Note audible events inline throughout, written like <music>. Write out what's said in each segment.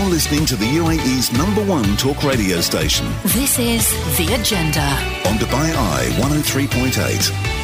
You're listening to the UAE's number one talk radio station This is The Agenda. on Dubai Eye 103.8.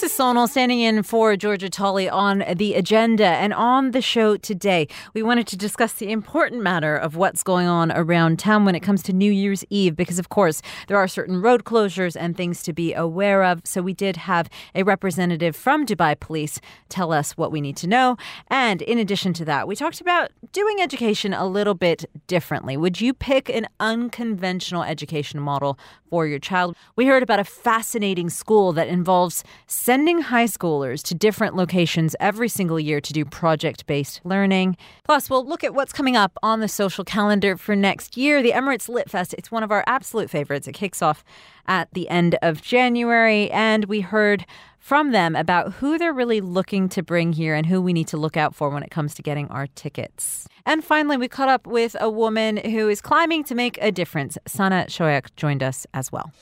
This is Sonal standing in for Georgia Tolley on the agenda. And on the show today, we wanted to discuss the important matter of what's going on around town when it comes to New Year's Eve, because of course, there are certain road closures and things to be aware of. So we did have a representative from Dubai Police tell us what we need to know. And in addition to that, we talked about doing education a little bit differently. Would you pick an unconventional education model for your child? We heard about a fascinating school that involves sending high schoolers to different locations every single year to do project based learning. Plus, we'll look at what's coming up on the social calendar for next year. The Emirates Lit Fest, it's one of our absolute favorites. It kicks off at the end of January, and we heard from them about who they're really looking to bring here and who we need to look out for when it comes to getting our tickets. And finally, we caught up with a woman who is climbing to make a difference. Sana Shoyak joined us as well.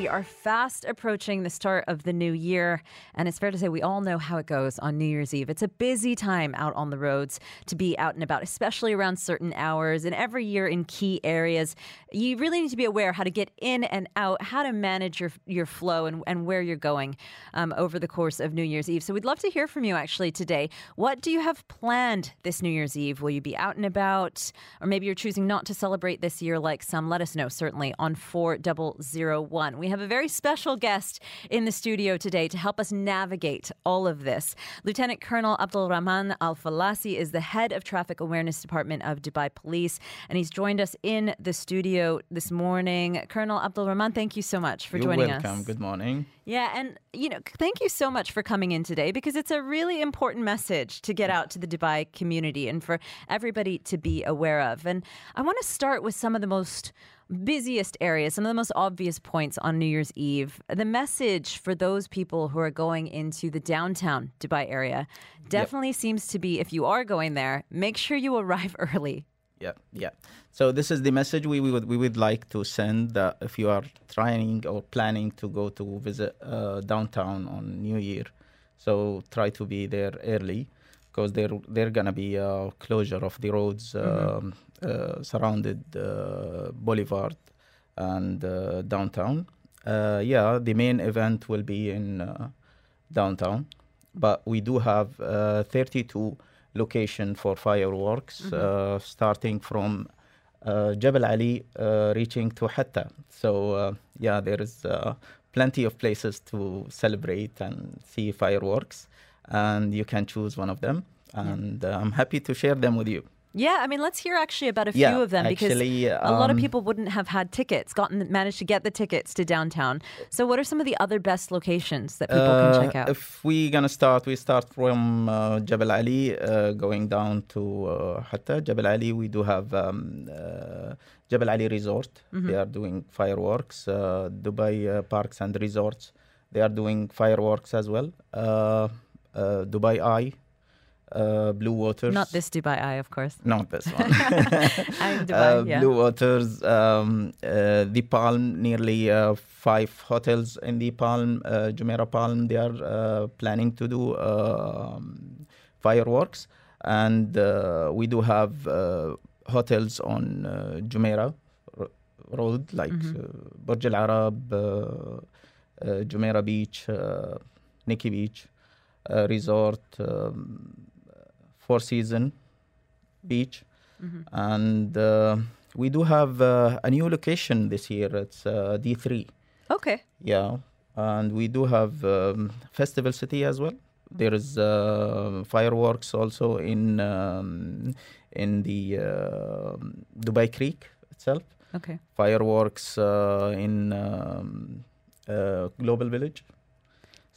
We are fast approaching the start of the new year, and it's fair to say we all know how it goes on New Year's Eve. It's a busy time out on the roads to be out and about, especially around certain hours. And every year in key areas, you really need to be aware how to get in and out, how to manage your your flow and, and where you're going um, over the course of New Year's Eve. So we'd love to hear from you actually today. What do you have planned this New Year's Eve? Will you be out and about, or maybe you're choosing not to celebrate this year like some? Let us know certainly on four double zero one. We have a very special guest in the studio today to help us navigate all of this. Lieutenant Colonel Abdul Rahman Al Falasi is the head of Traffic Awareness Department of Dubai Police, and he's joined us in the studio this morning. Colonel Abdul Rahman, thank you so much for You're joining welcome. us. Good morning. Yeah, and you know, thank you so much for coming in today because it's a really important message to get out to the Dubai community and for everybody to be aware of. And I want to start with some of the most busiest areas, some of the most obvious points on New Year's Eve. The message for those people who are going into the downtown Dubai area definitely seems to be if you are going there, make sure you arrive <laughs> early. Yeah, yeah. So this is the message we, we would we would like to send that if you are trying or planning to go to visit uh, downtown on New Year, so try to be there early because there there gonna be a closure of the roads um, uh, surrounded uh, Boulevard and uh, downtown. Uh, yeah, the main event will be in uh, downtown, but we do have uh, 32 location for fireworks, uh, starting from uh, Jebel Ali, uh, reaching to Hatta. So uh, yeah, there is uh, plenty of places to celebrate and see fireworks, and you can choose one of them. And uh, I'm happy to share them with you. Yeah, I mean, let's hear actually about a few Yeah, of them because actually, a lot of um, people wouldn't have had tickets, gotten managed to get the tickets to downtown. So, what are some of the other best locations that people Uh, can check out? If we're gonna start, we start from uh, Jebel Ali, uh, going down to uh, Hatta. Jabal Ali, we do have um, uh, Jebel Ali Resort. Mm-hmm. They are doing fireworks. Uh, Dubai uh, Parks and Resorts, they are doing fireworks as well. Uh, uh, Dubai Eye, uh, Blue Waters. Not this Dubai Eye, of course. Not this <laughs> one. <laughs> Dubai, Uh, yeah. Blue Waters, um, uh, the Palm, nearly uh, five hotels in the Palm, uh, Jumeirah Palm. They are uh, planning to do um, fireworks, and uh, we do have uh, hotels on uh, Jumeirah ro- Road, like Mm-hmm. uh, Burj Al Arab, uh, uh, Jumeirah Beach, uh, Nikki Beach uh, Resort, um, Four Season Beach Mm-hmm. and uh, we do have uh, a new location this year. It's uh, D3. Okay. Yeah, and we do have um, Festival City as well. There is uh, fireworks also in um, in the uh, Dubai Creek itself. Okay. Fireworks uh, in um, uh, Global Village.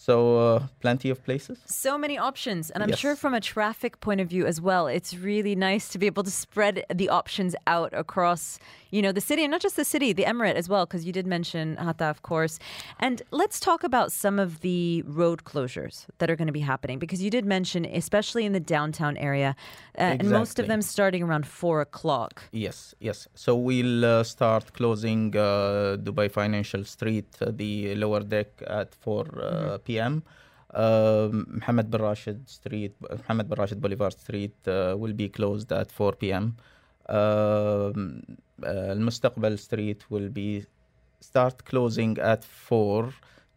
So uh, plenty of places. So many options. And I'm Yes. sure from a traffic point of view as well, it's really nice to be able to spread the options out across, you know, the city and not just the city, the emirate as well, because you did mention Hatta, of course. And let's talk about some of the road closures that are going to be happening, because you did mention, especially in the downtown area, uh, and most of them starting around four o'clock. Yes, yes. So we'll uh, start closing uh, Dubai Financial Street, uh, the lower deck at 4 uh, p.m. Um, Mohammed bin Rashid Street, Mohammed bin Rashid Boulevard Street uh, will be closed at 4 p.m. Um, uh, Mustaqbal Street will be start closing at 4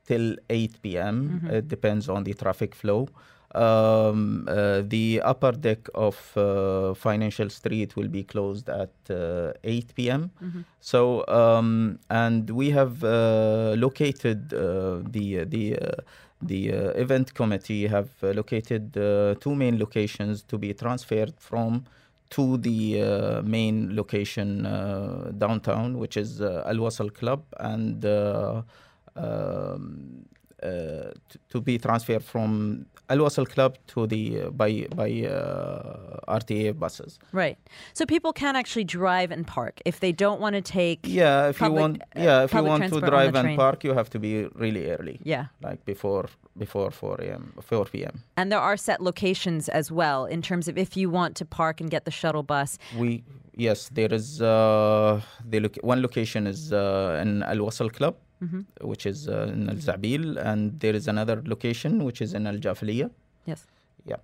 till 8 p.m. It depends on the traffic flow. Um, uh, the upper deck of uh, Financial Street will be closed at uh, 8 p.m. So, um, and we have uh, located uh, the the uh, the uh, event committee have located uh, two main locations to be transferred from to the uh, main location uh, downtown, which is uh, Al Wasl Club, and uh, um, uh, to be transferred from Al Wasl Club to the uh, by by uh, RTA buses. Right. So people can actually drive and park if they don't want to take. Yeah, if Public- you want, yeah, if you want to transport on the drive and park, you have to be really early. Yeah. like before before 4 a.m. 4 p.m. And there are set locations as well in terms of if you want to park and get the shuttle bus. We yes, there is uh, the loc- one location is uh, in Al Wasl Club, which is uh, in Al Zabeel, and there is another location which is in Al Jafiliya. Yes. Yeah.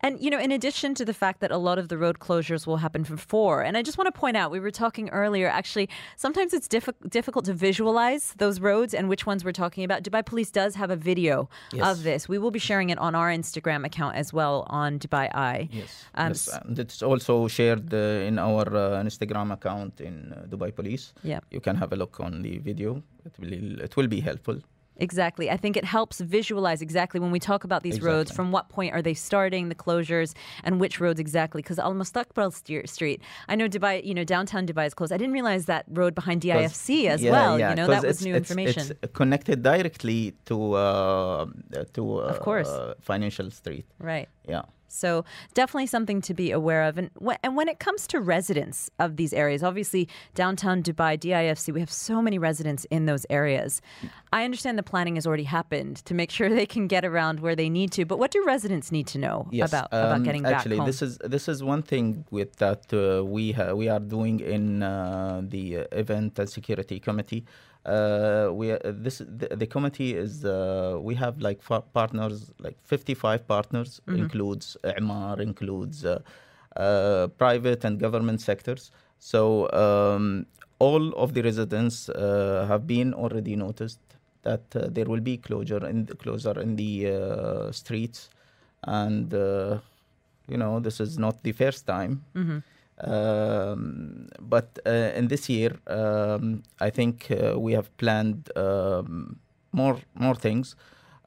And, you know, in addition to the fact that a lot of the road closures will happen from four, and I just want to point out, we were talking earlier, actually, sometimes it's diffi- difficult to visualize those roads and which ones we're talking about. Dubai Police does have a video Yes. of this. We will be sharing it on our Instagram account as well on Dubai Eye. Yes, Um, yes, and it's also shared uh, in our uh, Instagram account in uh, Dubai Police. Yeah. you can have a look on the video. It will it will be helpful. Exactly. I think it helps visualize exactly when we talk about these roads from what point are they starting, the closures, and which roads exactly. Because Al Mustaqbal Street, I know Dubai, you know, downtown Dubai is closed. I didn't realize that road behind DIFC as yeah, well. yeah, you know, that was new it's- information. It's connected directly to uh, to uh, Of course. uh, Financial Street. right. Yeah. So definitely something to be aware of. And when, and when it comes to residents of these areas, obviously downtown Dubai, DIFC, we have so many residents in those areas. I understand the planning has already happened to make <laughs> sure they can get around where they need to. But what do residents need to know Yes, about about um, getting actually, back home? this is this is one thing with that uh, we ha- we are doing in uh, the event and security committee. Uh, we uh, this the, the committee is uh, we have like partners like 55 partners Mm-hmm. includes Emaar includes uh, uh, private and government sectors. So um, all of the residents uh, have been already noticed that uh, there will be closure in the closure in the uh, streets, and uh, you know this is not the first time. Um, but uh, in this year, um, I think uh, we have planned um, more more things.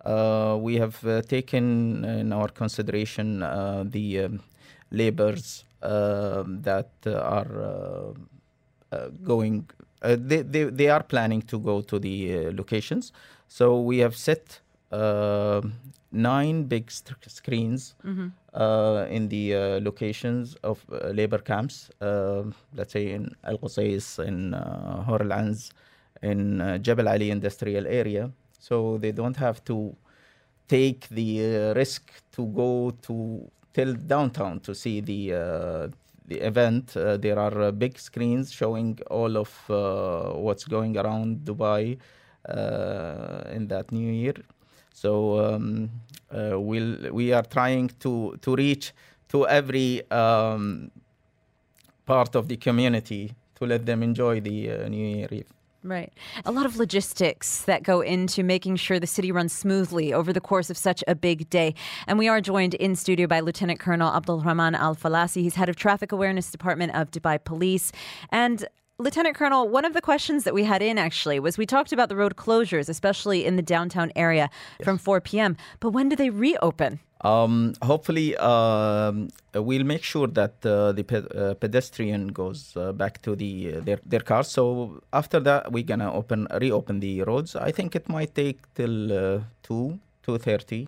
Uh, we have uh, taken in our consideration uh, the um, labors um that uh, are going. They, they they are planning to go to the locations. So we have set uh, nine big screens uh, in the uh, locations of uh, labor camps. Uh, let's say in Al Qusais, in uh, Hor Al Anz, in uh, Jebel Ali industrial area. So they don't have to take the uh, risk to go to till downtown to see the uh, the event. Uh, there are uh, big screens showing all of uh, what's going around Dubai uh, in that new year. So um, uh, we'll, we are trying to to reach to every um, part of the community to let them enjoy the uh, New Year Eve. Right. A lot of logistics that go into making sure the city runs smoothly over the course of such a big day. And we are joined in studio by Lieutenant Colonel Abdul Rahman Al Falasi. He's head of Traffic Awareness Department of Dubai Police. And Lieutenant Colonel, one of the questions that we had in actually was we talked about the road closures, especially in the downtown area from 4 p.m. But when do they reopen? Um, hopefully, um, we'll make sure that uh, the pe- uh, pedestrian goes uh, back to the uh, their their cars. So after that, we're gonna open reopen the roads. I think it might take till uh, two two thirty.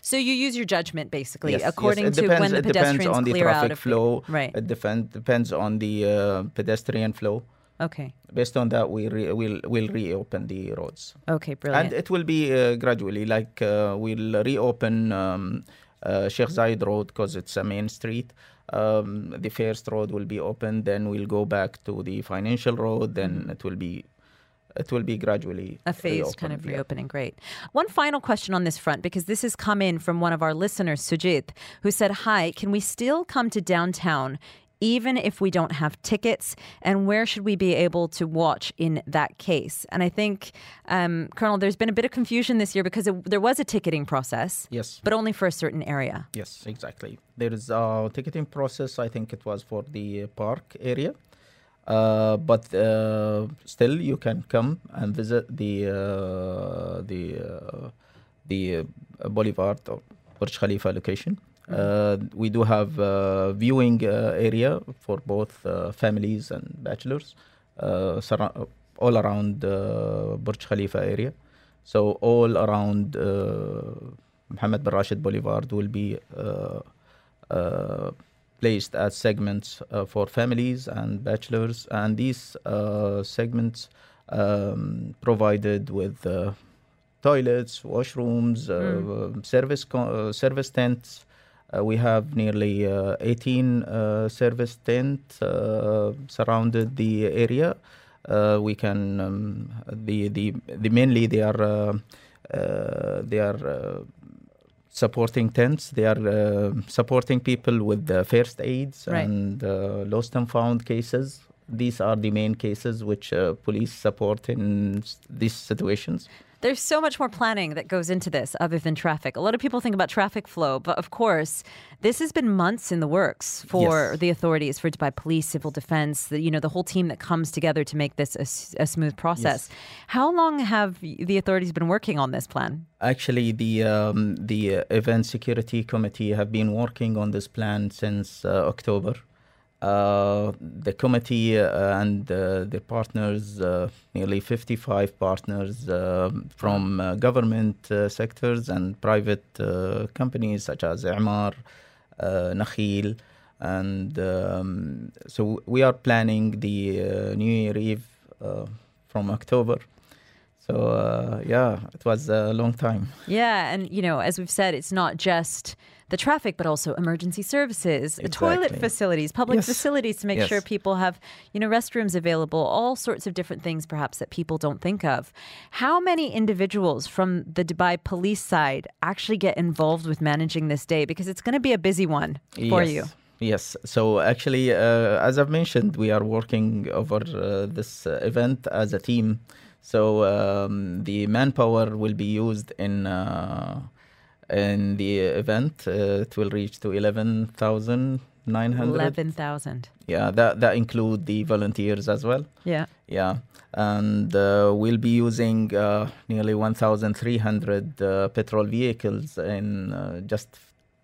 So you use your judgment basically Yes, yes, according to depends- when the it depends pedestrians on the clear out traffic of flow. Right. It depend, depends on the uh, pedestrian flow. Okay. Based on that, we re- will will reopen the roads. Okay, brilliant. And it will be uh, gradually, like uh, we'll reopen um, uh, Sheikh Zayed Road because it's a main street. Um, the first road will be open, then we'll go back to the financial road, then Mm-hmm. it will be it will be gradually a phased kind of yeah. reopening. Great. One final question on this front, because this has come in from one of our listeners, Sujit, who said, Hi, can we still come to downtown even if we don't have tickets? And where should we be able to watch in that case? And I think, um, Colonel, there's been a bit of confusion this year because it, there was a ticketing process, Yes. but only for a certain area. Yes, exactly. There is a ticketing process. I think it was for the park area, but uh, still you can come and visit the uh, the uh, the uh, Boulevard or Burj Khalifa location. Uh, we do have uh, viewing uh, area for both uh, families and bachelors, uh, all around uh, Burj Khalifa area. So all around uh, Mohammed bin Rashid Boulevard will be uh, uh, placed as segments uh, for families and bachelors, and these uh, segments um, provided with uh, toilets, washrooms, uh, service co- uh, service tents. Uh, we have nearly uh, 18 uh, service tents uh, surrounded the area. Uh, we can um, the the the mainly they are uh, uh, they are uh, supporting tents. They are uh, supporting people with the first aids Right. and uh, lost and found cases. These are the main cases which uh, police support in s- these situations. There's so much more planning that goes into this other than traffic. A lot of people think about traffic flow, but of course, this has been months in the works for Yes. the authorities, for Dubai Police, Civil Defense, the, you know, the whole team that comes together to make this a smooth process. How long have the authorities been working on this plan? Actually, the um, the uh, event security committee have been working on this plan since uh, October. Uh, the committee uh, and uh, their partners, nearly 55 partners from government sectors and private companies such as Emaar, uh, Nakheel, and um, so we are planning the New Year Eve from October. So uh, yeah, it was a long time. Yeah, and you know, as we've said, it's not just the traffic, but also emergency services, the toilet facilities, public Yes. facilities to make Yes. sure people have, you know, restrooms available, all sorts of different things perhaps that people don't think of. How many individuals from the Dubai police side actually get involved with managing this day? Because it's going to be a busy one for yes. you. Yes. So actually, uh, as I've mentioned, we are working over uh, this uh, event as a team. So um, the manpower will be used in uh, in the event. Uh, it will reach to eleven thousand nine hundred. 11,000. Yeah, that that include the volunteers as well. Yeah. Yeah, and uh, we'll be using uh, nearly 1,300 uh, petrol vehicles in uh, just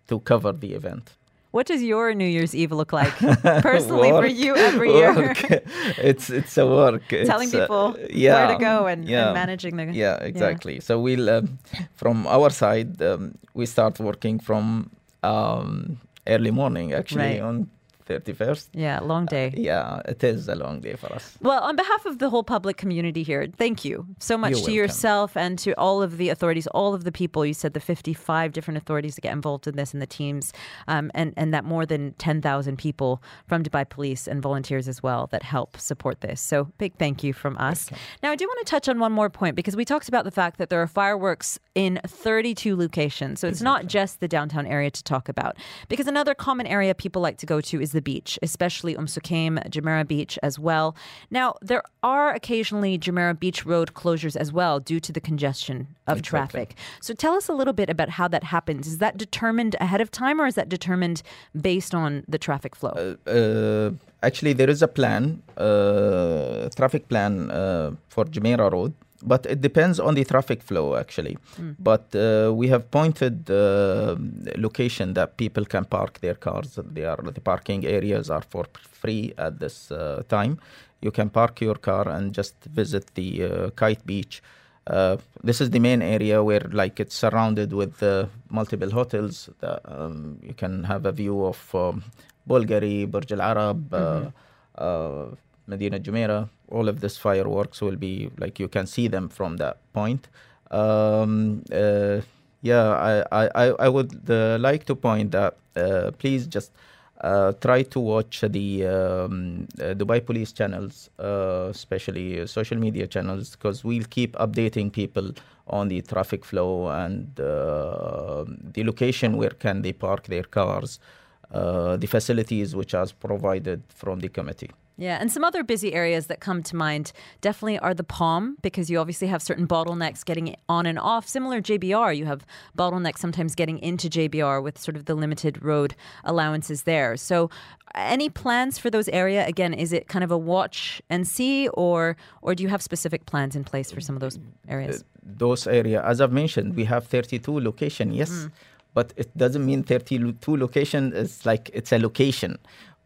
to cover the event. What does your New Year's Eve look like <laughs> personally for you every year? <laughs> it's it's a work. <laughs> Telling It's, uh, people yeah, where to go and, yeah. and managing the. Yeah, exactly. So we'll um, from our side um, we start working from um, early morning actually Right. on 31st. Yeah, long day. Yeah, it is a long day for us. Well, on behalf of the whole public community here, thank you so much You're to welcome. yourself and to all of the authorities, all of the people. You said the 55 different authorities that get involved in this and the teams, um, and, and that more than 10,000 people from Dubai Police and volunteers as well that help support this. So, big thank you from us. Now, I do want to touch on one more point because we talked about the fact that there are fireworks in 32 locations. So, it's not just the downtown area to talk about. Because another common area people like to go to is the beach, especially Um Sukaim, Jumeirah Beach as well. Now, there are occasionally Jumeirah Beach Road closures as well due to the congestion of traffic. So tell us a little bit about how that happens. Is that determined ahead of time or is that determined based on the traffic flow? uh, actually there is a plan, uh, traffic plan uh, for Jumeirah Road, but it depends on the traffic flow actually. But uh, we have pointed uh, location that people can park their cars. They are the parking areas are for free at this uh, time. You can park your car and just visit the uh, Kite Beach. Uh, this is the main area where like it's surrounded with uh, multiple hotels that um, you can have a view of um, Bulgari, Burj Al Arab, uh, uh, Madinat Jumeirah. All of this fireworks will be like you can see them from that point. Um, uh, yeah, I, I, I- would uh, like to point that uh, please just uh, try to watch the um, uh, Dubai police channels, uh, especially social media channels, because we'll keep updating people on the traffic flow and the location where can they park their cars, the facilities which are provided from the committee. Yeah, and some other busy areas that come to mind definitely are the Palm, because you obviously have certain bottlenecks getting on and off. Similar JBR, you have bottlenecks sometimes getting into JBR with sort of the limited road allowances there. So, any plans for those area? Again, is it kind of a watch and see, or or do you have specific plans in place for some of those areas? Uh, those area, as I've mentioned, we have 32 location. Yes. Mm. But it doesn't mean 32 location is like it's a location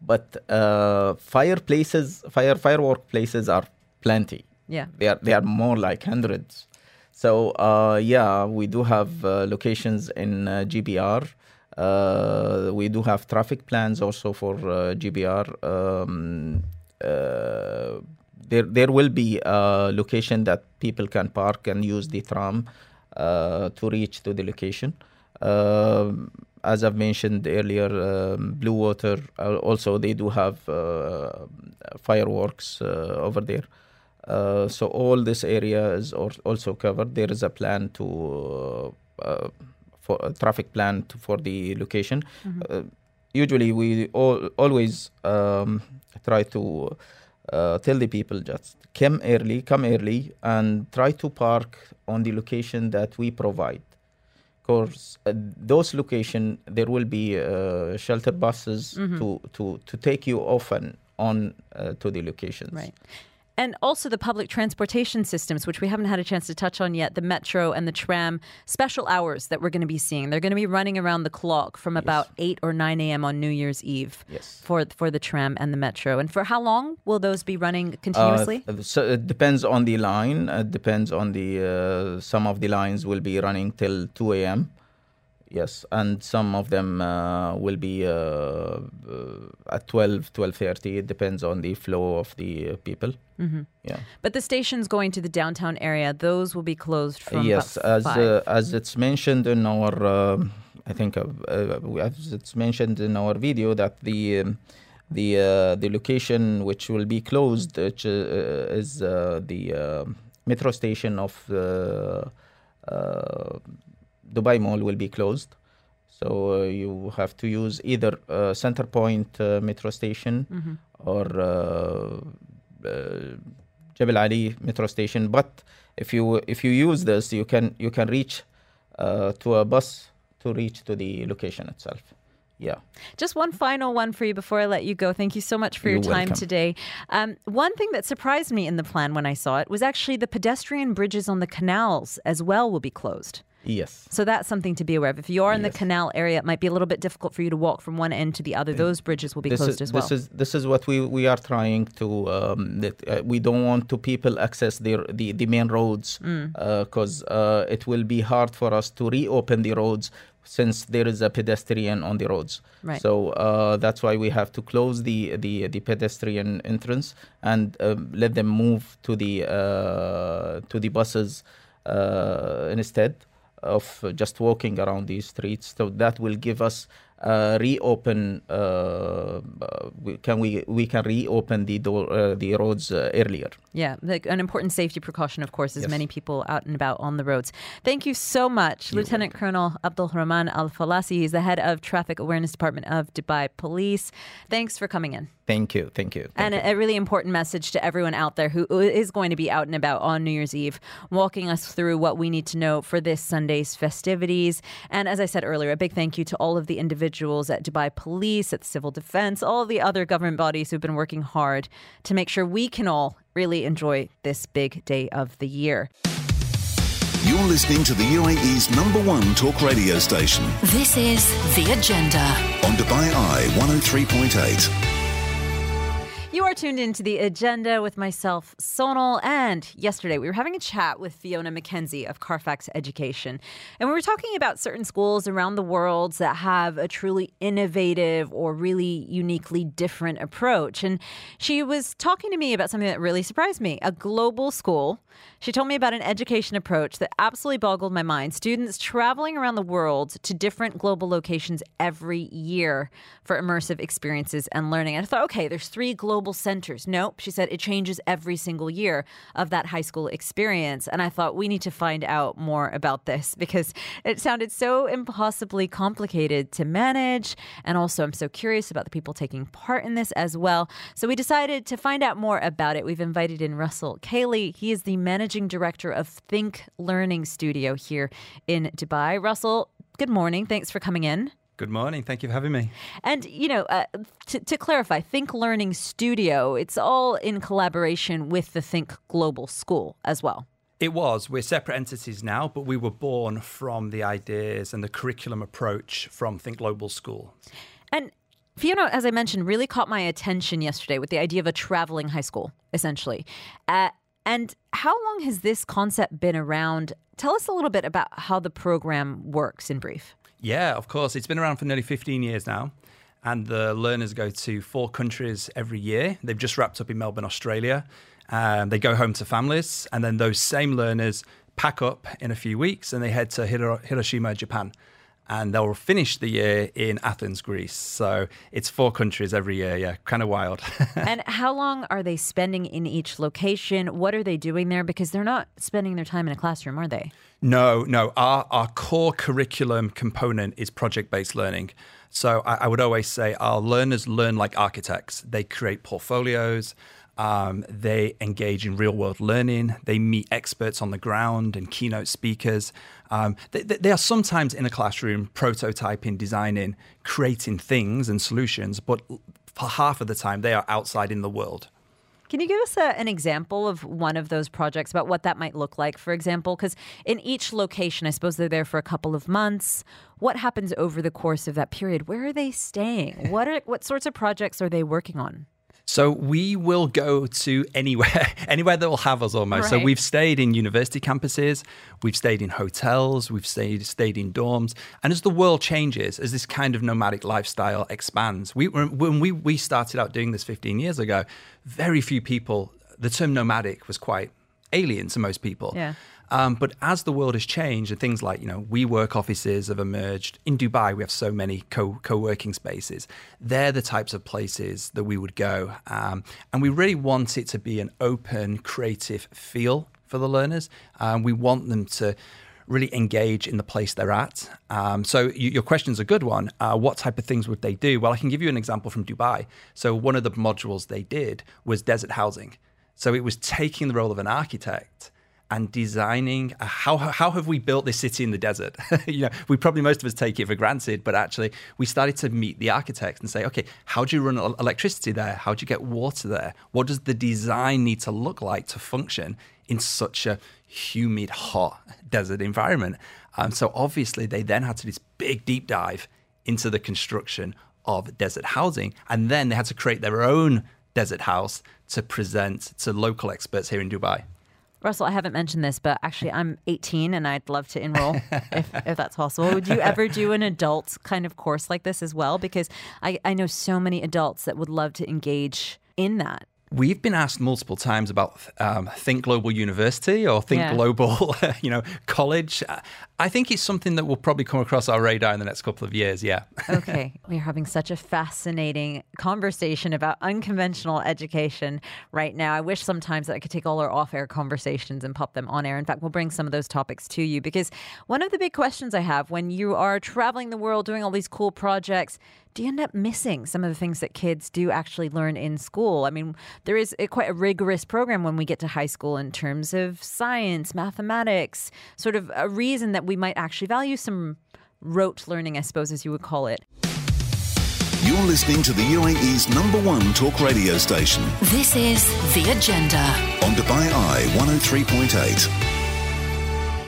but uh, fireplaces, fire firework places are plenty. Yeah. They are they are more like hundreds. So uh, yeah, we do have uh, locations in uh, JBR. Uh, we do have traffic plans also for uh, JBR. Um, uh, there there will be a location that people can park and use the tram uh, to reach to the location. Um as I've mentioned earlier, um, Blue Water uh, also they do have uh, fireworks uh, over there. Uh, so all this area is al- also covered. There is a plan to uh, for a traffic plan to, for the location. Uh, usually, we all, always um, try to uh, tell the people just come early, come early, and try to park on the location that we provide course, uh, those location there will be uh, shelter buses to, to to take you often on uh, to the locations. Right. And also the public transportation systems, which we haven't had a chance to touch on yet, the metro and the tram special hours that we're going to be seeing. They're going to be running around the clock from about 8 or 9 a.m. on New Year's Eve Yes. for, for the tram and the metro. And for how long will those be running continuously? Uh, so it depends on the line. It depends on the uh, some of the lines will be running till 2 a.m. Yes, and some of them uh, will be uh, uh, at 12, 12.30. It depends on the flow of the uh, people. Mm-hmm. Yeah. but the stations going to the downtown area, those will be closed from yes, as uh, as it's mentioned in our, um I think, uh, as it's mentioned in our video that the um, the the location which will be closed which, is the metro station of uh, Dubai Mall will be closed. So uh, you have to use either uh, Center Point uh, metro station or uh, uh, Jebel Ali metro station. But if you if you use this, you can you can reach uh, to a bus to reach to the location itself. Yeah. Just one final one for you before I let you go. Thank you so much for your You're time welcome. today. Um, one thing that surprised me in the plan when I saw it was actually the pedestrian bridges on the canals as well will be closed. Yes. So that's something to be aware of. If you are in the canal area, it might be a little bit difficult for you to walk from one end to the other. Those bridges will be this closed is, as well. This is this is what we, we are trying to um, that uh, we don't want to people access their the, the main roads Mm. because uh, it will be hard for us to reopen the roads since there is a pedestrian on the roads. Right. So uh, that's why we have to close the the, the pedestrian entrance and um, let them move to the uh, to the buses uh, instead of just walking around these streets. So that will give us uh, reopen. Uh, uh, we, can we we can reopen the door uh, the roads uh, earlier. yeah, like an important safety precaution, of course, as Yes. many people out and about on the roads. Thank you so much, Lieutenant Colonel Abdul Rahman Al Falasi. He's the head of Traffic Awareness Department of Dubai Police. Thanks for coming in. Thank you, thank you. Thank and you. a, a really important message to everyone out there who is going to be out and about on New Year's Eve, walking us through what we need to know for this Sunday's festivities. And as I said earlier, a big thank you to all of the individuals at Dubai Police, at Civil Defense, all the other government bodies who've been working hard to make sure we can all really enjoy this big day of the year. You're listening to the UAE's number one talk radio station This is The Agenda. on Dubai Eye 103.8. You are tuned into the agenda with myself, Sonal, and yesterday we were having a chat with Fiona McKenzie of Carfax Education. And we were talking about certain schools around the world that have a truly innovative or really uniquely different approach. And she was talking to me about something that really surprised me a global school. She told me about an education approach that absolutely boggled my mind. Students traveling around the world to different global locations every year for immersive experiences and learning. And I thought, okay, there's three global global centers. Nope, she said it changes every single year of that high school experience. And I thought we need to find out more about this <laughs> because it sounded so impossibly complicated to manage. And also, I'm so curious about the people taking part in this as well. So we decided to find out more about it. We've invited in Russell Cayley. He is the managing director of Think Learning Studio here in Dubai. Russell, good morning. Thanks for coming in. Good morning. Thank you for having me. And, you know, uh, to, to clarify, Think Learning Studio, it's all in collaboration with the Think Global School as well. It was. We're separate entities now, but we were born from the ideas and the curriculum approach from Think Global School. And Fiona, as I mentioned, really caught my attention yesterday with the idea of a traveling high school, essentially. Uh, and how long has this concept been around? Tell us a little bit about how the program works in brief. Yeah, of course. It's been around for nearly 15 years now. And the learners go to four countries every year. They've just wrapped up in Melbourne, Australia. Um, they go home to families. And then those same learners pack up in a few weeks and they head to Hiroshima, Japan and they'll finish the year in Athens, Greece. So it's four countries every year. Yeah, kind of wild. <laughs> and how long are they spending in each location? What are they doing there? Because they're not spending their time in a classroom, are they? No, no. Our, our core curriculum component is project based learning. So I, I would always say our learners learn like architects, they create portfolios. Um, they engage in real world learning. They meet experts on the ground and keynote speakers. Um, they, they, are sometimes in a classroom prototyping, designing, creating things and solutions, but for half of the time, they are outside in the world. Can you give us a, an example of one of those projects about what that might look like, for example? Because in each location, I suppose they're there for a couple of months. What happens over the course of that period? Where are they staying? What are what sorts of projects are they working on? So we will go to anywhere, <laughs> anywhere that will have us almost. Right. So we've stayed in university campuses, we've stayed in hotels, we've stayed stayed in dorms, and as the world changes, as this kind of nomadic lifestyle expands, we when we we started out doing this 15 years ago, very few people. The term nomadic was quite alien to most people. Yeah. Um, but as the world has changed and things like, you know, WeWork offices have emerged. In Dubai, we have so many co co-working spaces. They're the types of places that we would go. Um, and we really want it to be an open, creative feel for the learners. Um, we want them to really engage in the place they're at. Um, so you, your question's a good one. Uh, what type of things would they do? Well, I can give you an example from Dubai. So one of the modules they did was desert housing. So it was taking the role of an architect and designing how how have we built this city in the desert? <laughs> you know, we probably most of us take it for granted, but actually we started to meet the architects and say, okay, how do you run electricity there? How do you get water there? What does the design need to look like to function in such a humid, hot desert environment? Um, so obviously they then had to do this big deep dive into the construction of desert housing, and then they had to create their own desert house to present to local experts here in Dubai. Russell, I haven't mentioned this, but actually, I'm 18 and I'd love to enroll <laughs> if, if that's possible. Would you ever do an adult kind of course like this as well? Because I, I know so many adults that would love to engage in that. We've been asked multiple times about um, Think Global University or Think yeah. Global, <laughs> you know, college. I think it's something that will probably come across our radar in the next couple of years. Yeah. <laughs> okay, we're having such a fascinating conversation about unconventional education right now. I wish sometimes that I could take all our off-air conversations and pop them on air. In fact, we'll bring some of those topics to you because one of the big questions I have when you are traveling the world doing all these cool projects do you end up missing some of the things that kids do actually learn in school? I mean, there is a, quite a rigorous program when we get to high school in terms of science, mathematics, sort of a reason that we might actually value some rote learning, I suppose, as you would call it. You're listening to the UAE's number one talk radio station. This is The Agenda on Dubai Eye 103.8.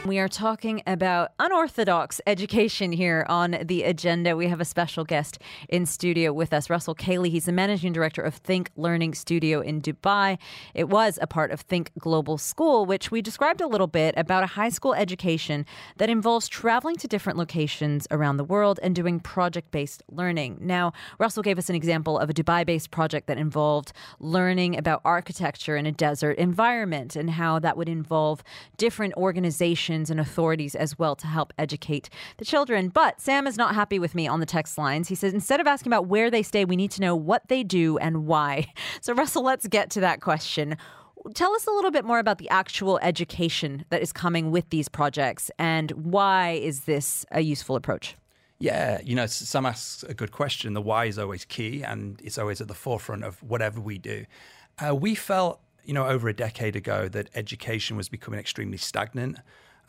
We are talking about unorthodox education here on the agenda. We have a special guest in studio with us, Russell Cayley. He's the managing director of Think Learning Studio in Dubai. It was a part of Think Global School, which we described a little bit about a high school education that involves traveling to different locations around the world and doing project based learning. Now, Russell gave us an example of a Dubai based project that involved learning about architecture in a desert environment and how that would involve different organizations and authorities as well to help educate the children. But Sam is not happy with me on the text lines. He says instead of asking about where they stay, we need to know what they do and why. <laughs> So, Russell, let's get to that question. Tell us a little bit more about the actual education that is coming with these projects and why is this a useful approach? Yeah, you know, Sam asks a good question. The why is always key and it's always at the forefront of whatever we do. Uh, we felt, you know, over a decade ago that education was becoming extremely stagnant.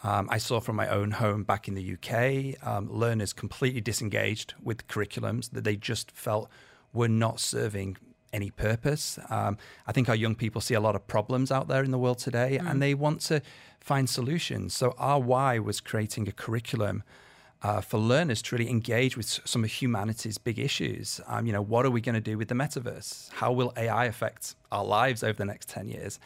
Um, I saw from my own home back in the UK, um, learners completely disengaged with curriculums that they just felt were not serving any purpose. Um, I think our young people see a lot of problems out there in the world today mm. and they want to find solutions. So, our why was creating a curriculum. Uh, for learners to really engage with some of humanity's big issues. Um, you know, what are we going to do with the metaverse? How will AI affect our lives over the next 10 years?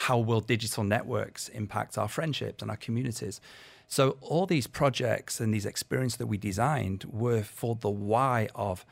How will digital networks impact our friendships and our communities? So all these projects and these experiences that we designed were for the why of,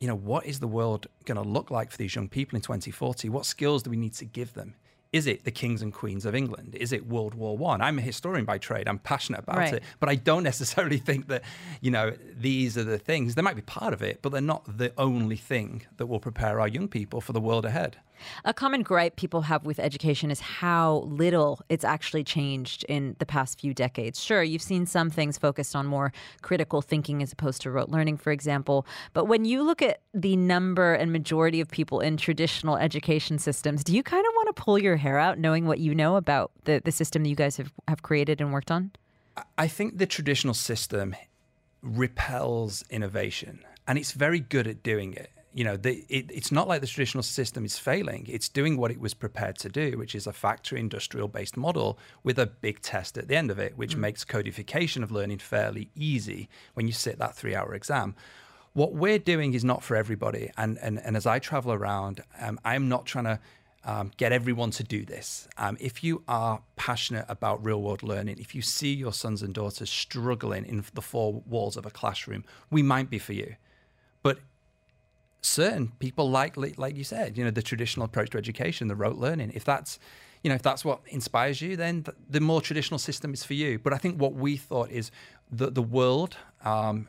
you know, what is the world going to look like for these young people in 2040? What skills do we need to give them? Is it the kings and queens of England? Is it World War One? I'm a historian by trade. I'm passionate about right. it, but I don't <laughs> necessarily think that you know these are the things. They might be part of it, but they're not the only thing that will prepare our young people for the world ahead. A common gripe people have with education is how little it's actually changed in the past few decades. Sure, you've seen some things focused on more critical thinking as opposed to rote learning, for example. But when you look at the number and majority of people in traditional education systems, do you kind of want to pull your hair out knowing what you know about the, the system that you guys have, have created and worked on? I think the traditional system repels innovation and it's very good at doing it you know, the, it, it's not like the traditional system is failing. It's doing what it was prepared to do, which is a factory industrial based model with a big test at the end of it, which mm. makes codification of learning fairly easy when you sit that three hour exam. What we're doing is not for everybody. And, and, and as I travel around, um, I'm not trying to um, get everyone to do this. Um, if you are passionate about real world learning, if you see your sons and daughters struggling in the four walls of a classroom, we might be for you. Certain people like like you said you know the traditional approach to education the rote learning if that's you know if that's what inspires you then the more traditional system is for you but i think what we thought is that the world um,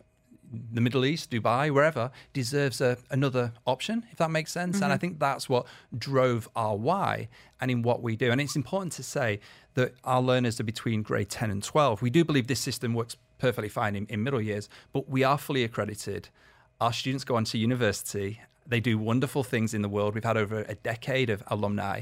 the Middle East, Dubai, wherever, deserves a, another option, if that makes sense. Mm-hmm. And I mm-hmm. think that's what drove our why and in what we do. And it's important to say that our learners are between grade 10 and 12. We do believe this system works perfectly fine in, in middle years, but we are fully accredited our students go on to university. They do wonderful things in the world. We've had over a decade of alumni.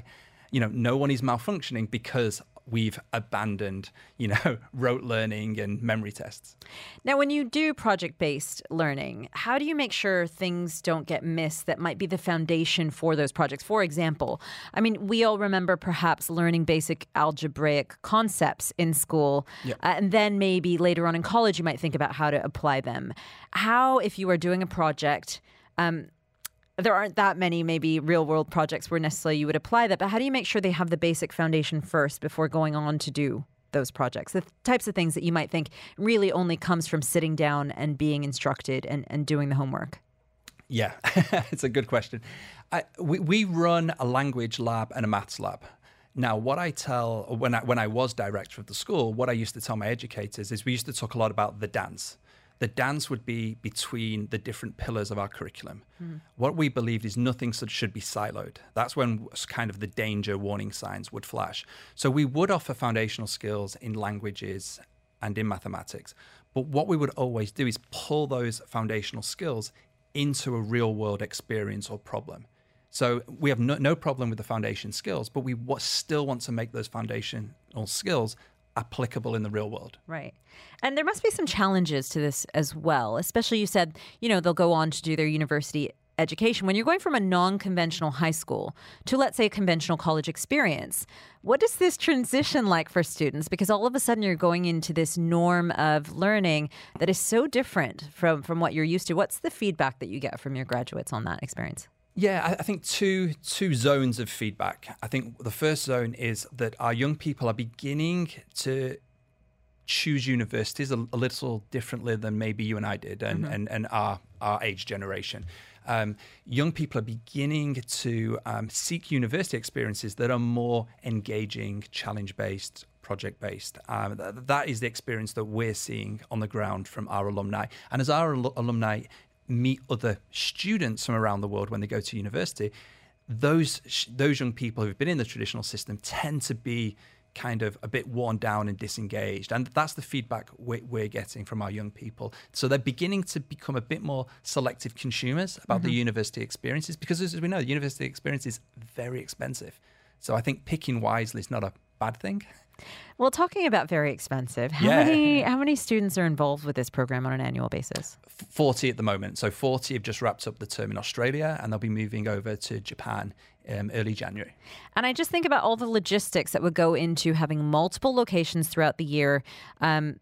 You know, no one is malfunctioning because we've abandoned, you know, <laughs> rote learning and memory tests. Now, when you do project based learning, how do you make sure things don't get missed that might be the foundation for those projects? For example, I mean, we all remember perhaps learning basic algebraic concepts in school, yep. uh, and then maybe later on in college, you might think about how to apply them. How, if you are doing a project, um, there aren't that many maybe real world projects where necessarily you would apply that, but how do you make sure they have the basic foundation first before going on to do those projects? The types of things that you might think really only comes from sitting down and being instructed and, and doing the homework. Yeah, <laughs> it's a good question. I, we, we run a language lab and a maths lab. Now, what I tell when I, when I was director of the school, what I used to tell my educators is we used to talk a lot about the dance the dance would be between the different pillars of our curriculum. Mm. What we believed is nothing should be siloed. That's when kind of the danger warning signs would flash. So we would offer foundational skills in languages and in mathematics. But what we would always do is pull those foundational skills into a real world experience or problem. So we have no, no problem with the foundation skills, but we w- still want to make those foundational skills applicable in the real world. Right. And there must be some challenges to this as well, especially you said, you know, they'll go on to do their university education. When you're going from a non conventional high school to, let's say, a conventional college experience, what is this transition like for students? Because all of a sudden you're going into this norm of learning that is so different from, from what you're used to. What's the feedback that you get from your graduates on that experience? Yeah, I, I think two two zones of feedback. I think the first zone is that our young people are beginning to choose universities a, a little differently than maybe you and I did, and Mm-hmm. and, and our our age generation. Um, young people are beginning to um, seek university experiences that are more engaging, challenge based, project based. Um, th- that is the experience that we're seeing on the ground from our alumni. And as our al- alumni meet other students from around the world when they go to university, those those young people who've been in the traditional system tend to be kind of a bit worn down and disengaged. And that's the feedback we're, we're getting from our young people. So they're beginning to become a bit more selective consumers about the mm-hmm. university experiences because as we know the university experience is very expensive. So i think picking wisely is not a bad thing Well, talking about very expensive, how Yeah. many how many students are involved with this program on an annual basis? 40 at the moment so 40 have just wrapped up the term in australia and they'll be moving over to japan um, early january And I just think about all the logistics that would go into having multiple locations throughout the year. Um,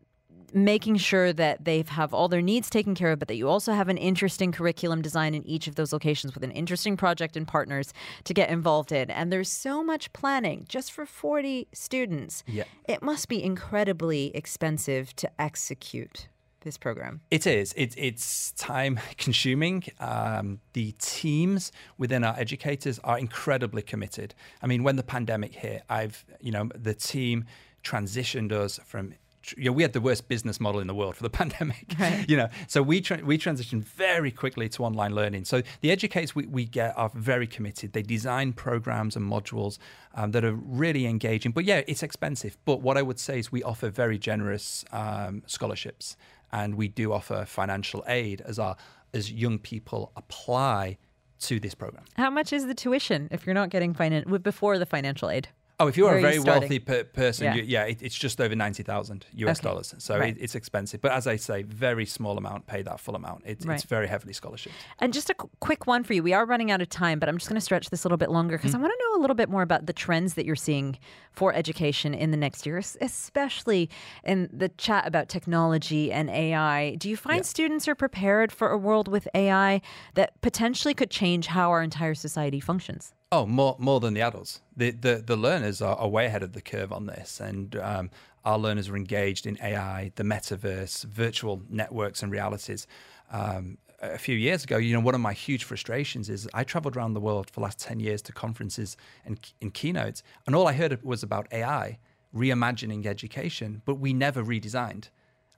making sure that they have all their needs taken care of, but that you also have an interesting curriculum design in each of those locations with an interesting project and partners to get involved in. And there's so much planning just for 40 students. Yeah. It must be incredibly expensive to execute this program. It is. It, it's time <laughs> consuming. Um, the teams within our educators are incredibly committed. I mean, when the pandemic hit, I've, you know, the team transitioned us from. You know, we had the worst business model in the world for the <laughs> pandemic. You know, so we tra- we transitioned very quickly to online learning. So the educators we, we get are very committed. They design programs and modules um, that are really engaging. But yeah, it's expensive. But what I would say is we offer very generous um, scholarships and we do offer financial aid as our as young people apply to this program. How much is the tuition if you're not getting finan- before the financial aid? Oh, if you're Where a are you very wealthy per- person, Yeah. you, yeah it, it's just over ninety thousand US Okay. dollars. So Right. it, it's expensive, but as I say, very small amount pay that full amount. It, Right. It's very heavily scholarship. And just a qu- quick one for you. We are running out of time, but I'm just going to stretch this a little bit longer because mm. I want to know a little bit more about the trends that you're seeing for education in the next year, especially in the chat about technology and AI. Do you find Yeah. students are prepared for a world with AI that potentially could change how our entire society functions? Oh, more more than the adults. The the, the learners are, are way ahead of the curve on this, and um, our learners are engaged in AI, the metaverse, virtual networks, and realities. Um, a few years ago, you know, one of my huge frustrations is I traveled around the world for the last ten years to conferences and in keynotes, and all I heard was about AI reimagining education, but we never redesigned.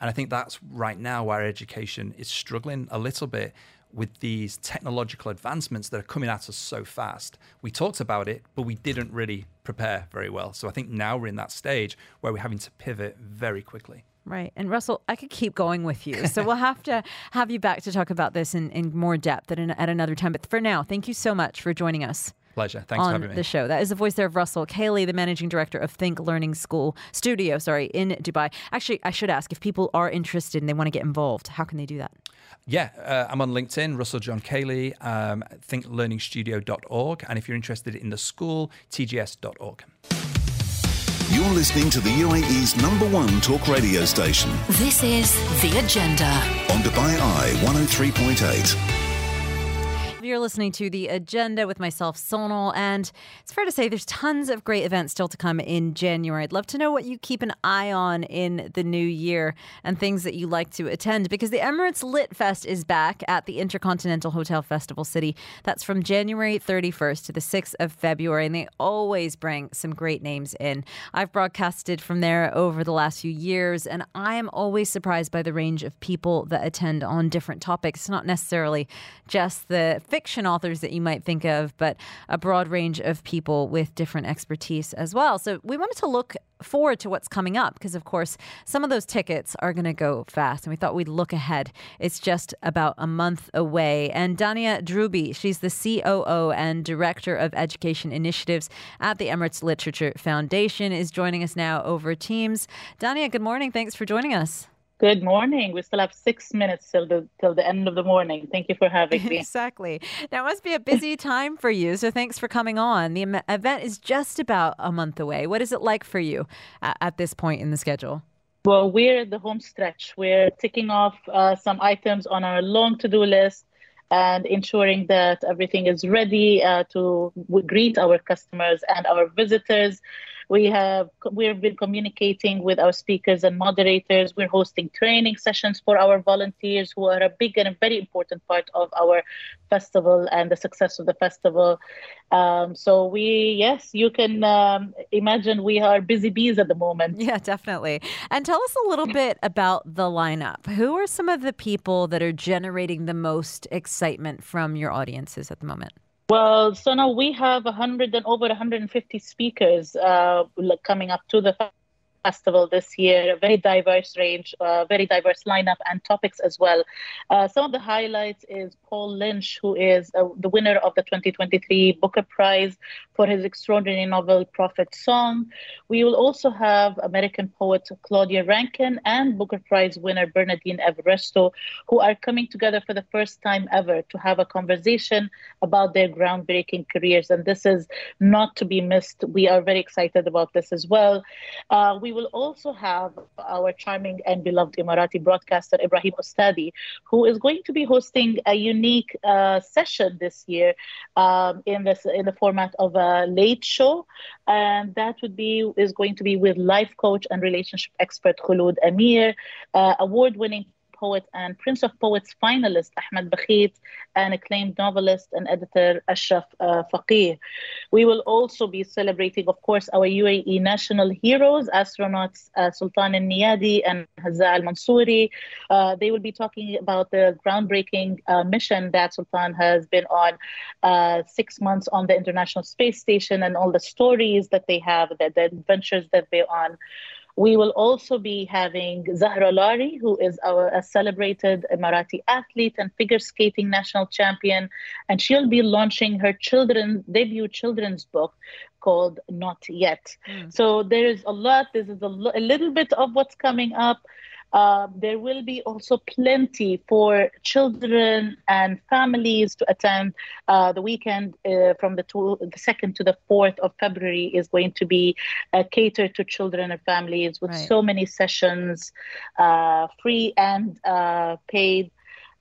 And I think that's right now where education is struggling a little bit with these technological advancements that are coming at us so fast. We talked about it, but we didn't really prepare very well. So I think now we're in that stage where we're having to pivot very quickly. Right. And Russell, I could keep going with you. So <laughs> we'll have to have you back to talk about this in, in more depth at, an, at another time. But for now, thank you so much for joining us. Pleasure. Thanks for on having me. the show. That is the voice there of Russell Cayley, the managing director of Think Learning School Studio, sorry, in Dubai. Actually, I should ask if people are interested and they want to get involved, how can they do that? Yeah, uh, I'm on LinkedIn, Russell John Cayley, um, thinklearningstudio.org. And if you're interested in the school, tgs.org. You're listening to the UAE's number one talk radio station This is The Agenda. on Dubai Eye 103.8. You're listening to The Agenda with myself, Sonal, and it's fair to say there's tons of great events still to come in January. I'd love to know what you keep an eye on in the new year and things that you like to attend because the Emirates Lit Fest is back at the Intercontinental Hotel Festival City. That's from January 31st to the 6th of February, and they always bring some great names in. I've broadcasted from there over the last few years, and I am always surprised by the range of people that attend on different topics, not necessarily just the fiction authors that you might think of, but a broad range of people with different expertise as well. So we wanted to look forward to what's coming up because, of course, some of those tickets are going to go fast, and we thought we'd look ahead. It's just about a month away. And Dania Droubi, she's the COO and Director of Education Initiatives at the Emirates Literature Foundation, is joining us now over Teams. Dania, good morning. Thanks for joining us. Good morning. We still have six minutes till the till the end of the morning. Thank you for having me. <laughs> exactly. That must be a busy <laughs> time for you. So thanks for coming on. The event is just about a month away. What is it like for you at this point in the schedule? Well, we're at the home stretch. We're ticking off uh, some items on our long to-do list and ensuring that everything is ready uh, to greet our customers and our visitors. We have we've been communicating with our speakers and moderators. We're hosting training sessions for our volunteers who are a big and a very important part of our festival and the success of the festival. Um, so we yes, you can um, imagine we are busy bees at the moment. Yeah, definitely. And tell us a little bit about the lineup. Who are some of the people that are generating the most excitement from your audiences at the moment? Well, so now we have 100 and over 150 speakers uh, coming up to the festival this year. A very diverse range, uh, very diverse lineup and topics as well. Uh, some of the highlights is Paul Lynch, who is uh, the winner of the 2023 Booker Prize for his extraordinary novel Prophet Song. We will also have American poet Claudia Rankine and Booker Prize winner Bernardine Evaristo, who are coming together for the first time ever to have a conversation about their groundbreaking careers. And this is not to be missed. We are very excited about this as well. Uh, we we will also have our charming and beloved Emirati broadcaster Ibrahim Ostadi, who is going to be hosting a unique uh, session this year um, in this in the format of a late show, and that would be is going to be with life coach and relationship expert Khulud Amir, uh, award-winning poet and Prince of Poets finalist Ahmed Bakhit and acclaimed novelist and editor Ashraf uh, Faqih. We will also be celebrating, of course, our UAE national heroes, astronauts uh, Sultan al Neyadi and Hazza al Mansouri. Uh, they will be talking about the groundbreaking uh, mission that Sultan has been on uh, six months on the International Space Station and all the stories that they have, the, the adventures that they're on. We will also be having Zahra Lari, who is our, a celebrated Emirati athlete and figure skating national champion, and she'll be launching her children's debut children's book called Not Yet. Mm. So there is a lot. This is a, a little bit of what's coming up. Uh, there will be also plenty for children and families to attend. Uh, the weekend uh, from the, two, the, second to the fourth of February is going to be uh, catered to children and families with right. so many sessions, uh, free and uh, paid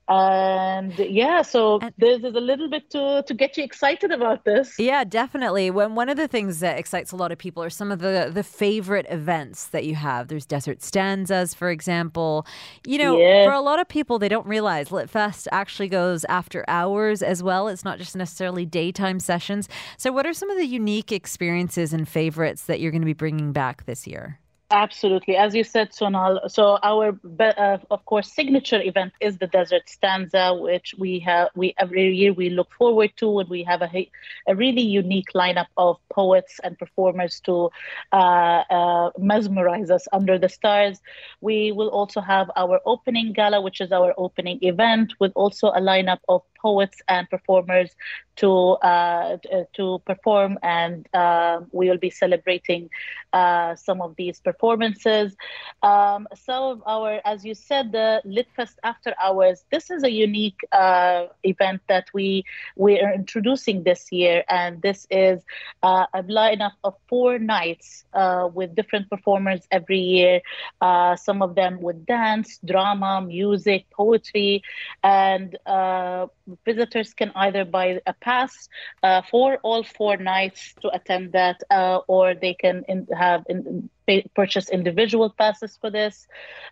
and yeah so and, this is a little bit to to get you excited about this. Yeah definitely. When one of the things that excites a lot of people are some of the the favorite events that you have. There's desert stanzas for example. You know yeah. for a lot of people they don't realize litfest actually goes after hours as well. It's not just necessarily daytime sessions. So what are some of the unique experiences and favorites that you're going to be bringing back this year Absolutely, as you said, Sonal. So our, uh, of course, signature event is the Desert Stanza, which we have. We every year we look forward to, and we have a a really unique lineup of poets and performers to uh, uh, mesmerize us under the stars. We will also have our opening gala, which is our opening event, with also a lineup of poets and performers to uh, to perform, and uh, we will be celebrating uh, some of these performances. Um, some of our, as you said, the Litfest After Hours. This is a unique uh, event that we we are introducing this year, and this is uh, a lineup of four nights uh, with different performers every year. some of them with dance, drama, music, poetry, and visitors can either buy a pass uh, for all four nights to attend that, uh, or they can in, have in, purchase individual passes for this.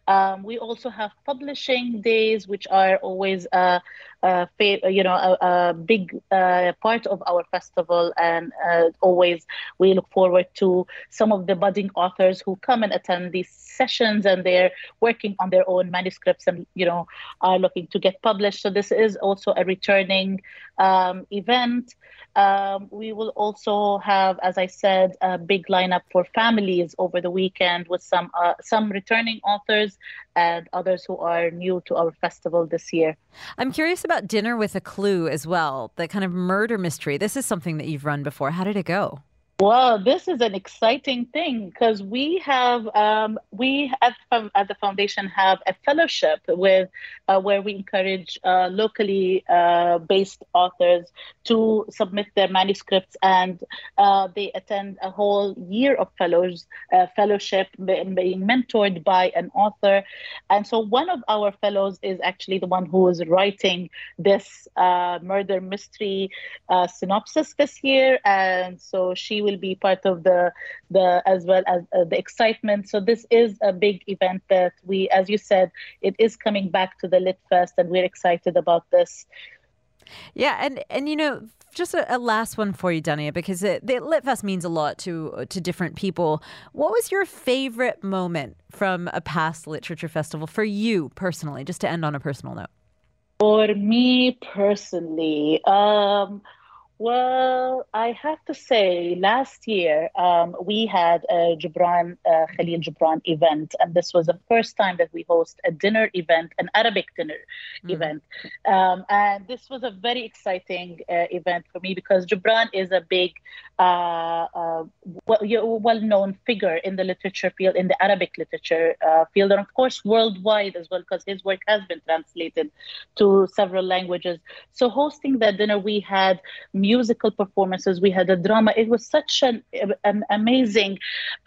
Um, we also have publishing days, which are always a, a you know a, a big uh, part of our festival, and uh, always we look forward to some of the budding authors who come and attend these sessions, and they're working on their own manuscripts, and you know are looking to get published. So this is also a returning um, event. Um, we will also have, as I said, a big lineup for families over the weekend with some uh, some returning authors and others who are new to our festival this year. I'm curious about Dinner with a Clue as well, the kind of murder mystery. This is something that you've run before. How did it go? Well, this is an exciting thing because we have um, we at, at the foundation have a fellowship with uh, where we encourage uh, locally uh, based authors to submit their manuscripts and uh, they attend a whole year of fellows uh, fellowship being mentored by an author. And so one of our fellows is actually the one who is writing this uh, murder mystery synopsis this year. And so she will be part of the the as well as uh, the excitement. So this is a big event that we, as you said, it is coming back to the Lit Fest, and we're excited about this. Yeah, and and you know, just a, a, last one for you, Dania, because it, the Litfest means a lot to to different people. What was your favorite moment from a past literature festival for you personally, just to end on a personal note? For me personally, um, well, I have to say, last year um, we had a Gibran uh, Khalil Gibran event, and this was the first time that we host a dinner event, an Arabic dinner mm. event, um, and this was a very exciting uh, event for me because Gibran is a big, uh, uh well, well-known figure in the literature field, in the Arabic literature uh, field, and of course worldwide as well, because his work has been translated to several languages. So, hosting that dinner, we had musical performances, we had a drama. It was such an, an amazing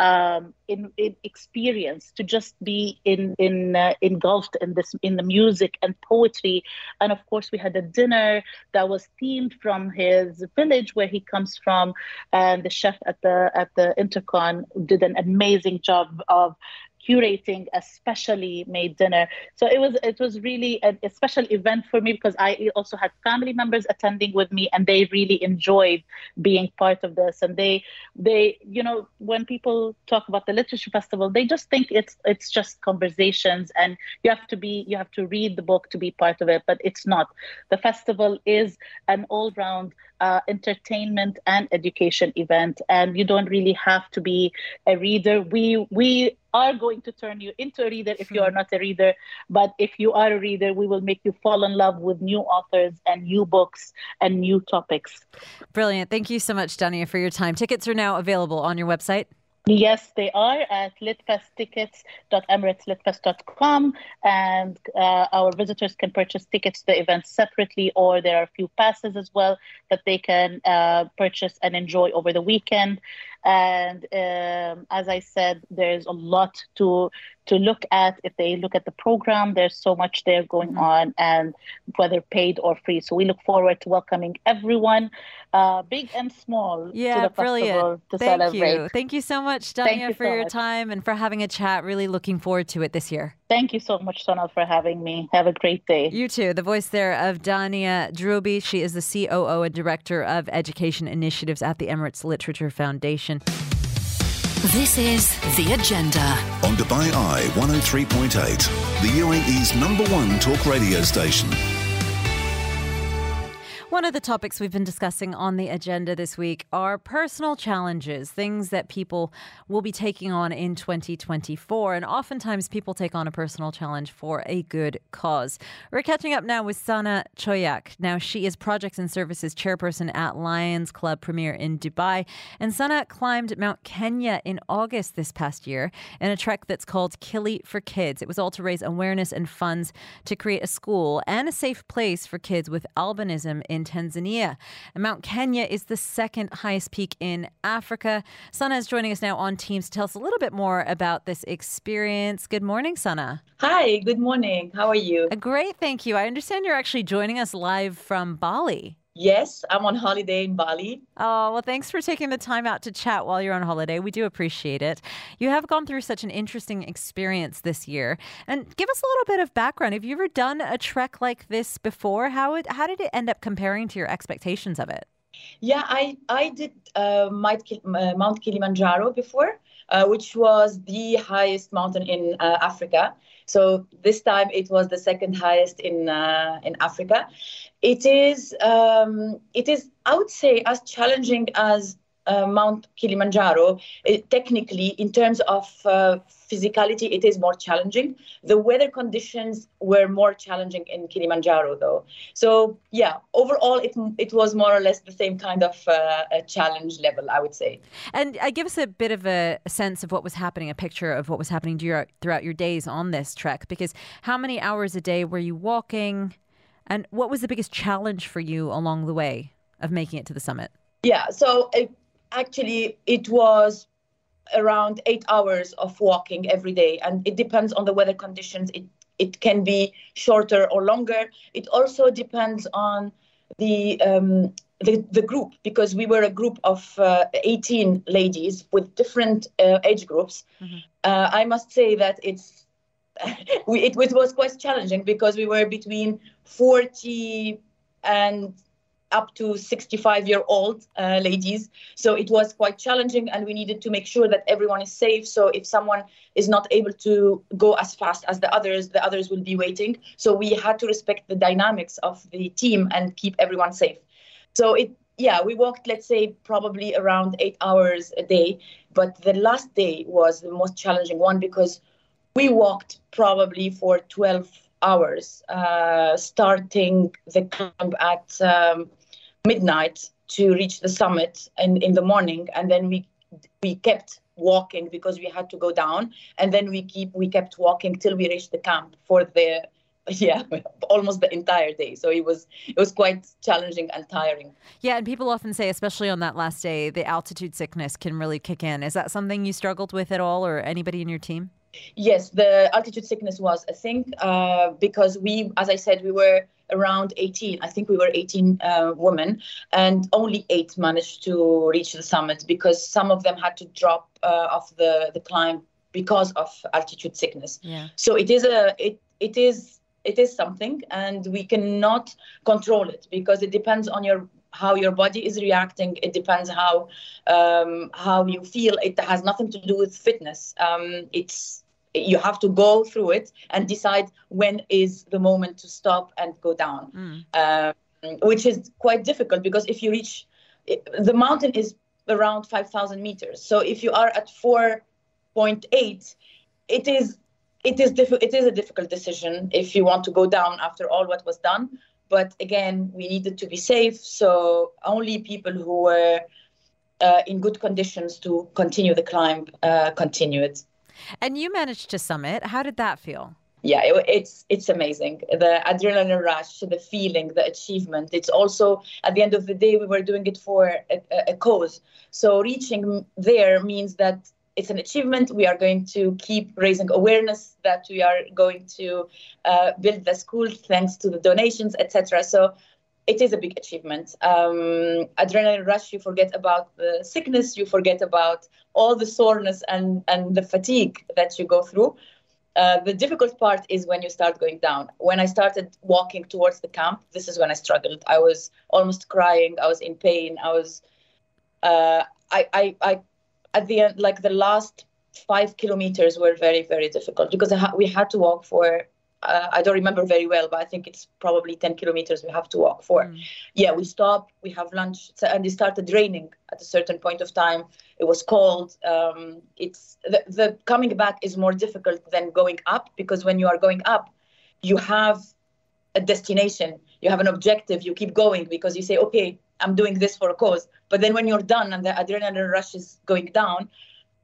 um, in, in experience to just be in in uh, engulfed in this in the music and poetry. And of course, we had a dinner that was themed from his village where he comes from, and the chef at the at the Intercon did an amazing job of curating a specially made dinner. So it was it was really a, a, special event for me because I also had family members attending with me, and they really enjoyed being part of this. And they they you know when people talk about the literature festival, they just think it's it's just conversations, and you have to be you have to read the book to be part of it, but it's not. The festival is an all round uh, entertainment and education event, and you don't really have to be a reader. We we are going to turn you into a reader if you are hmm. not a reader, but if you are a reader, we will make you fall in love with new authors and new books and new topics. Brilliant! Thank you so much, Dania, for your time. Tickets are now available on your website. Yes, they are at litfesttickets.emiratesLitfest.com, and uh, our visitors can purchase tickets to the event separately, or there are a few passes as well that they can uh, purchase and enjoy over the weekend. And um, as I said, there's a lot to to look at. If they look at the program, there's so much there going mm-hmm. on, and whether paid or free. So we look forward to welcoming everyone, uh, big and small, yeah, to the brilliant. festival to Thank celebrate. You. Thank you so much, Dania, for so your much. time and for having a chat. Really looking forward to it this year. Thank you so much, Sonal, for having me. Have a great day. You too. The voice there of Dania Droubi. She is the COO and Director of Education Initiatives at the Emirates Literature Foundation. This is The Agenda. On Dubai Eye 103.8, the UAE's number one talk radio station. One of the topics we've been discussing on the agenda this week are personal challenges, things that people will be taking on in 2024. And oftentimes people take on a personal challenge for a good cause. We're catching up now with Sana Choyak. Now, she is Projects and Services Chairperson at Lions Club Premier in Dubai. And Sana climbed Mount Kenya in August this past year in a trek that's called Kili for Kids. It was all to raise awareness and funds to create a school and a safe place for kids with albinism in in Tanzania. And Mount Kenya is the second highest peak in Africa. Sana is joining us now on Teams to tell us a little bit more about this experience. Good morning, Sana. Hi, good morning. How are you? Uh, great, thank you. I understand you're actually joining us live from Bali. Yes, I'm on holiday in Bali. Oh, well, thanks for taking the time out to chat while you're on holiday. We do appreciate it. You have gone through such an interesting experience this year. And give us a little bit of background. Have you ever done a trek like this before? How, it, how did it end up comparing to your expectations of it? Yeah, I, I did uh, Mount Kilimanjaro before, uh, which was the highest mountain in uh, Africa. So this time it was the second highest in uh, in Africa. It is um, it is I would say as challenging as uh, Mount Kilimanjaro, it, technically, in terms of uh, physicality, it is more challenging. The weather conditions were more challenging in Kilimanjaro, though. So, yeah, overall, it, it was more or less the same kind of uh, challenge level, I would say. And uh, give us a bit of a sense of what was happening, a picture of what was happening throughout your days on this trek, because how many hours a day were you walking? And what was the biggest challenge for you along the way of making it to the summit? Yeah, so it, actually, it was around eight hours of walking every day, and it depends on the weather conditions. It it can be shorter or longer. It also depends on the um, the, the group because we were a group of uh, 18 ladies with different uh, age groups. Mm-hmm. Uh, I must say that it's <laughs> we, it, was quite challenging because we were between 40 and up to 65 year old uh, ladies. So it was quite challenging, and we needed to make sure that everyone is safe. So if someone is not able to go as fast as the others, the others will be waiting. So we had to respect the dynamics of the team and keep everyone safe. So it, yeah, we walked, let's say, probably around eight hours a day. But the last day was the most challenging one because we walked probably for 12 hours, uh, starting the camp at um, midnight to reach the summit in, in the morning. And then we we kept walking because we had to go down. And then we keep we kept walking till we reached the camp for the <laughs> yeah almost the entire day so it was it was quite challenging and tiring yeah and people often say especially on that last day the altitude sickness can really kick in is that something you struggled with at all or anybody in your team Yes, the altitude sickness was a thing uh, because we, as I said, we were around 18. I think we were 18 uh, women, and only eight managed to reach the summit because some of them had to drop uh, off the, the climb because of altitude sickness. Yeah. So it is a it it is it is something, and we cannot control it because it depends on your how your body is reacting. It depends how um, how you feel. It has nothing to do with fitness. Um, it's you have to go through it and decide when is the moment to stop and go down, mm. um, which is quite difficult because if you reach the mountain is around 5,000 meters. So if you are at 4.8, it is it is diff- it is a difficult decision if you want to go down after all what was done. But again, we needed to be safe, so only people who were uh, in good conditions to continue the climb uh, continue it. And you managed to summit. How did that feel? yeah it, it's it's amazing the adrenaline rush the feeling the achievement it's also at the end of the day we were doing it for a, a, cause so reaching there means that it's an achievement we are going to keep raising awareness that we are going to uh, build the school thanks to the donations etc so it is a big achievement. Um, adrenaline rush, you forget about the sickness, you forget about all the soreness and, and the fatigue that you go through. Uh, the difficult part is when you start going down. When I started walking towards the camp, this is when I struggled. I was almost crying. I was in pain. I was, uh, I, I, I, at the end, like the last five kilometers were very, very difficult because we had to walk for uh, I don't remember very well, but I think it's probably 10 kilometers we have to walk for. Mm. Yeah, we stop, we have lunch, and it started raining at a certain point of time. It was cold. Um, it's the, the coming back is more difficult than going up because when you are going up, you have a destination, you have an objective, you keep going because you say, okay, I'm doing this for a cause. But then when you're done and the adrenaline rush is going down,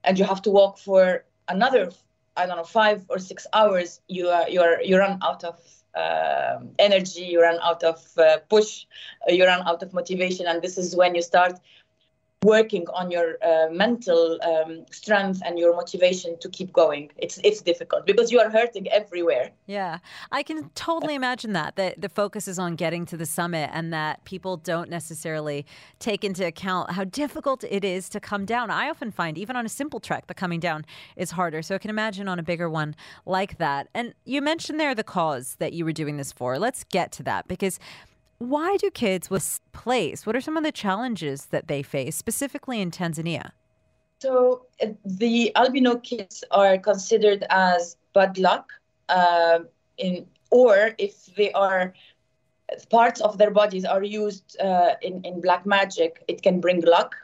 and you have to walk for another I don't know five or six hours, you are you are you run out of uh, energy, you run out of uh, push, you run out of motivation, and this is when you start working on your uh, mental um, strength and your motivation to keep going. It's it's difficult because you are hurting everywhere. Yeah, I can totally imagine that that the focus is on getting to the summit and that people don't necessarily take into account how difficult it is to come down. I often find even on a simple trek, the coming down is harder. So I can imagine on a bigger one like that. And you mentioned there the cause that you were doing this for. Let's get to that because why do kids with plays? What are some of the challenges that they face, specifically in Tanzania? So uh, the albino kids are considered as bad luck, uh, in or if they are parts of their bodies are used uh, in in black magic, it can bring luck.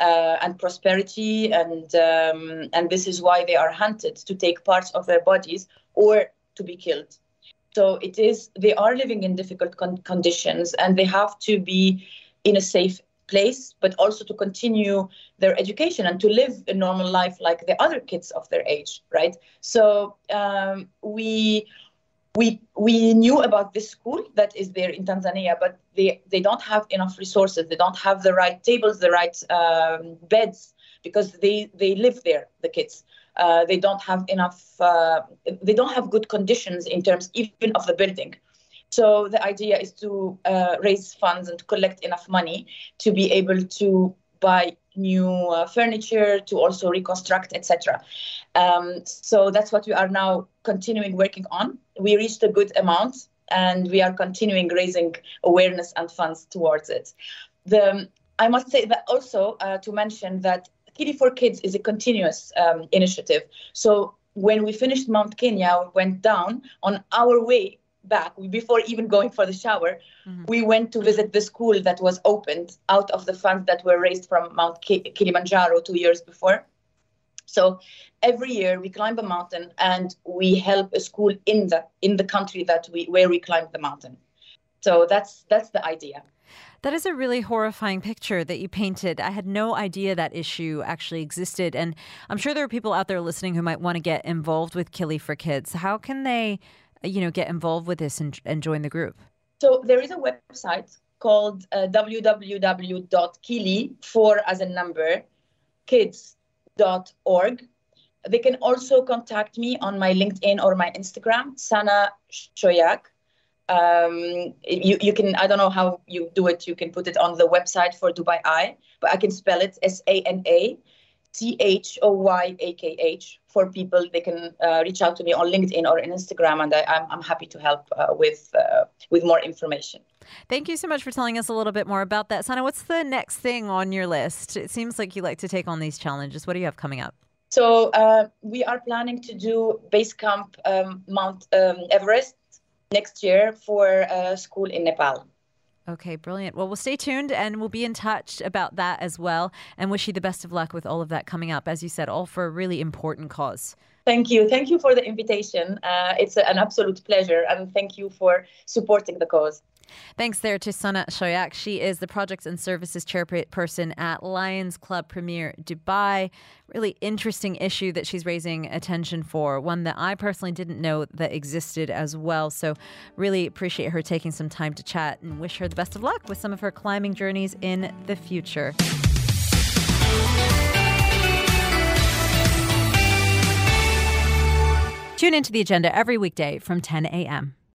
uh, and prosperity, and um, and this is why they are hunted to take parts of their bodies or to be killed. So it is they are living in difficult con- conditions, and they have to be in a safe place, but also to continue their education and to live a normal life like the other kids of their age, right? So um, we we we knew about this school that is there in Tanzania, but they they don't have enough resources. They don't have the right tables, the right um, beds, because they they live there, the kids. Uh, they don't have enough. Uh, they don't have good conditions in terms even of the building. So the idea is to uh, raise funds and collect enough money to be able to buy new uh, furniture, to also reconstruct, etc. Um, so that's what we are now continuing working on. We reached a good amount, and we are continuing raising awareness and funds towards it. The I must say that also uh, to mention that Kili for Kids is a continuous um, initiative. So when we finished Mount Kenya, we went down on our way back before even going for the shower mm-hmm. we went to visit the school that was opened out of the funds that were raised from mount kilimanjaro two years before so every year we climb a mountain and we help a school in the in the country that we where we climbed the mountain so that's that's the idea that is a really horrifying picture that you painted. I had no idea that issue actually existed. And I'm sure there are people out there listening who might want to get involved with Kili for Kids. How can they you know, get involved with this and, and join the group? So there is a website called uh, www.kili for as a number kids.org. They can also contact me on my LinkedIn or my Instagram, Sana Shoyak. Um, you, you can, I don't know how you do it. You can put it on the website for Dubai Eye, but I can spell it S A N A T H O Y A K H for people. They can uh, reach out to me on LinkedIn or on Instagram, and I, am I'm, I'm happy to help uh, with uh, with more information. Thank you so much for telling us a little bit more about that, Sana. What's the next thing on your list? It seems like you like to take on these challenges. What do you have coming up? So uh, we are planning to do base camp um, Mount um, Everest next year for a school in Nepal. Okay, brilliant. Well, we'll stay tuned and we'll be in touch about that as well and wish you the best of luck with all of that coming up. As you said, all for a really important cause. Thank you. Thank you for the invitation. Uh, it's an absolute pleasure and thank you for supporting the cause. Thanks there to Sana Shoyak. She is the Projects and Services Chairperson at Lions Club Premier Dubai. Really interesting issue that she's raising attention for, one that I personally didn't know that existed as well. So, really appreciate her taking some time to chat and wish her the best of luck with some of her climbing journeys in the future. Tune into the agenda every weekday from 10 a.m.